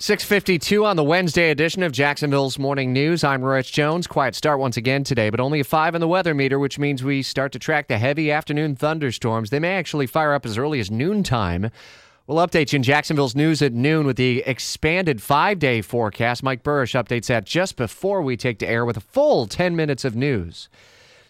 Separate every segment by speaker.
Speaker 1: 652 on the Wednesday edition of Jacksonville's Morning News. I'm Rich Jones. Quiet start once again today, but only a 5 in the weather meter, which means we start to track the heavy afternoon thunderstorms. They may actually fire up as early as noontime. We'll update you in Jacksonville's news at noon with the expanded five day forecast. Mike Buresh updates that just before we take to air with a full 10 minutes of news.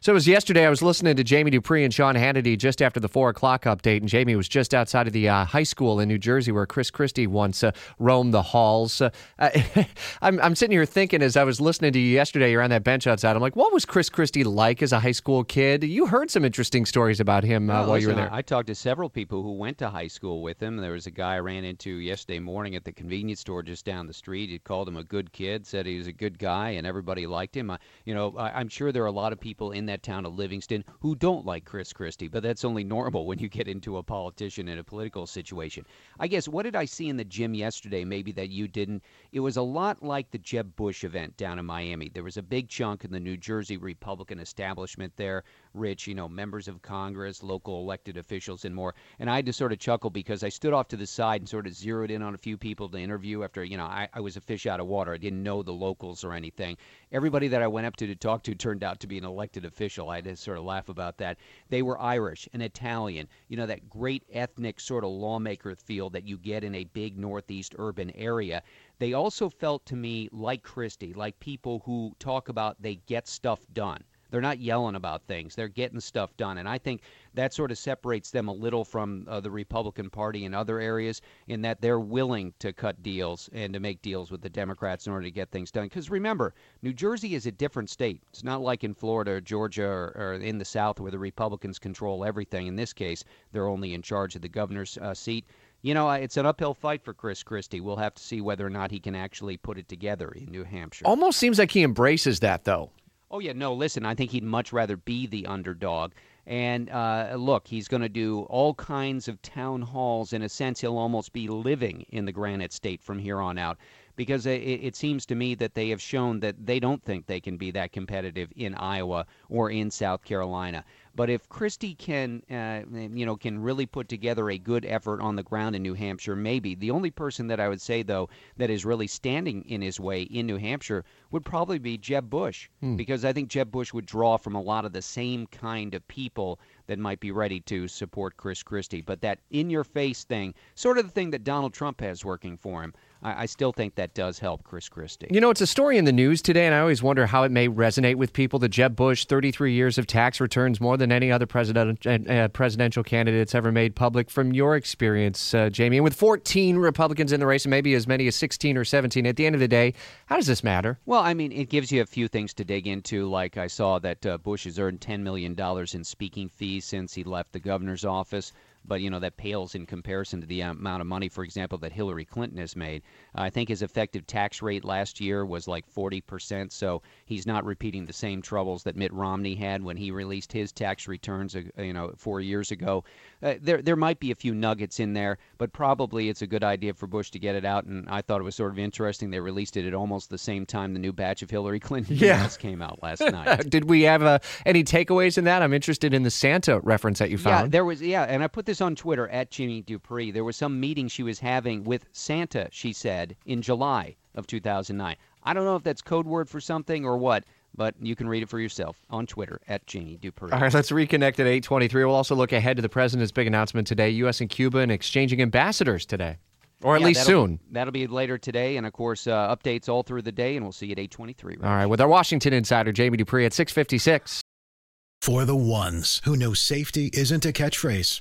Speaker 1: So it was yesterday. I was listening to Jamie Dupree and Sean Hannity just after the four o'clock update, and Jamie was just outside of the uh, high school in New Jersey where Chris Christie once uh, roamed the halls. Uh, I'm, I'm sitting here thinking as I was listening to you yesterday, you're on that bench outside. I'm like, what was Chris Christie like as a high school kid? You heard some interesting stories about him uh,
Speaker 2: well,
Speaker 1: while
Speaker 2: listen,
Speaker 1: you were there.
Speaker 2: I, I talked to several people who went to high school with him. There was a guy I ran into yesterday morning at the convenience store just down the street. He called him a good kid, said he was a good guy, and everybody liked him. you know, I, I'm sure there are a lot of people in that town of Livingston who don't like Chris Christie, but that's only normal when you get into a politician in a political situation. I guess what did I see in the gym yesterday maybe that you didn't? It was a lot like the Jeb Bush event down in Miami. There was a big chunk in the New Jersey Republican establishment there, rich, you know, members of Congress, local elected officials and more. And I had to sort of chuckle because I stood off to the side and sort of zeroed in on a few people to interview after, you know, I, I was a fish out of water. I didn't know the locals or anything. Everybody that I went up to to talk to turned out to be an elected official. I had to sort of laugh about that. They were Irish and Italian, you know, that great ethnic sort of lawmaker feel that you get in a big Northeast urban area. They also felt to me like Christie, like people who talk about they get stuff done. They're not yelling about things. They're getting stuff done. And I think that sort of separates them a little from uh, the Republican Party in other areas in that they're willing to cut deals and to make deals with the Democrats in order to get things done. Because remember, New Jersey is a different state. It's not like in Florida or Georgia or, or in the South where the Republicans control everything. In this case, they're only in charge of the governor's uh, seat you know, it's an uphill fight for Chris Christie. We'll have to see whether or not he can actually put it together in New Hampshire.
Speaker 1: Almost seems like he embraces that, though.
Speaker 2: Oh yeah, no. Listen, I think he'd much rather be the underdog. And uh, look, he's going to do all kinds of town halls. In a sense, he'll almost be living in the Granite State from here on out because it, it, seems to me that they have shown that they don't think they can be that competitive in Iowa or in South Carolina. But if Christie can, uh, you know, can really put together a good effort on the ground in New Hampshire, maybe the only person that I would say though that is really standing in his way in New Hampshire would probably be Jeb Bush, hmm. because I think Jeb Bush would draw from a lot of the same kind of people that might be ready to support Chris Christie. But that in your face thing, sort of the thing that Donald Trump has working for him, I, I, still think that does help Chris Christie.
Speaker 1: You know, it's a story in the news today, and I always wonder how it may resonate with people. The Jeb Bush, 33 years of tax returns, more than any other president, uh, uh presidential candidates ever made public. From your experience, uh, Jamie, and with 14 Republicans in the race, and maybe as many as 16 or 17, at the end of the day, how does this matter?
Speaker 2: Well, I mean, it gives you a few things to dig into. Like I saw that uh, Bush has earned $10 million in speaking fees since he left the governor's office but you know that pales in comparison to the amount of money, for example, that Hillary Clinton has made. I think his effective tax rate last year was like 40%, so he's not repeating the same troubles that Mitt Romney had when he released his tax returns, uh, you know, four years ago. Uh, there, there might be a few nuggets in there, but probably it's a good idea for Bush to get it out. And I thought it was sort of interesting. They released it at almost the same time the new batch of Hillary Clinton
Speaker 1: yeah.
Speaker 2: emails came out last night.
Speaker 1: Did we have uh, any takeaways in that? I'm interested in the Santa reference that you found.
Speaker 2: Yeah, there was. Yeah, and I put this on Twitter at Jamie Dupree. There was some meeting she was having with Santa. She said in July of 2009. I don't know if that's code word for something or what, but you can read it for yourself on Twitter at Jamie Dupree.
Speaker 1: All right, let's reconnect at 823. We'll also look ahead to the president's big announcement today. U.S. and Cuba and exchanging ambassadors today. Or at
Speaker 2: yeah,
Speaker 1: least
Speaker 2: that'll,
Speaker 1: soon.
Speaker 2: That'll be later today, and of course, uh, updates all through the day, and we'll see you at 823.
Speaker 1: All right, with our Washington insider, Jamie Dupree at 656.
Speaker 3: For the ones who know safety isn't a catchphrase,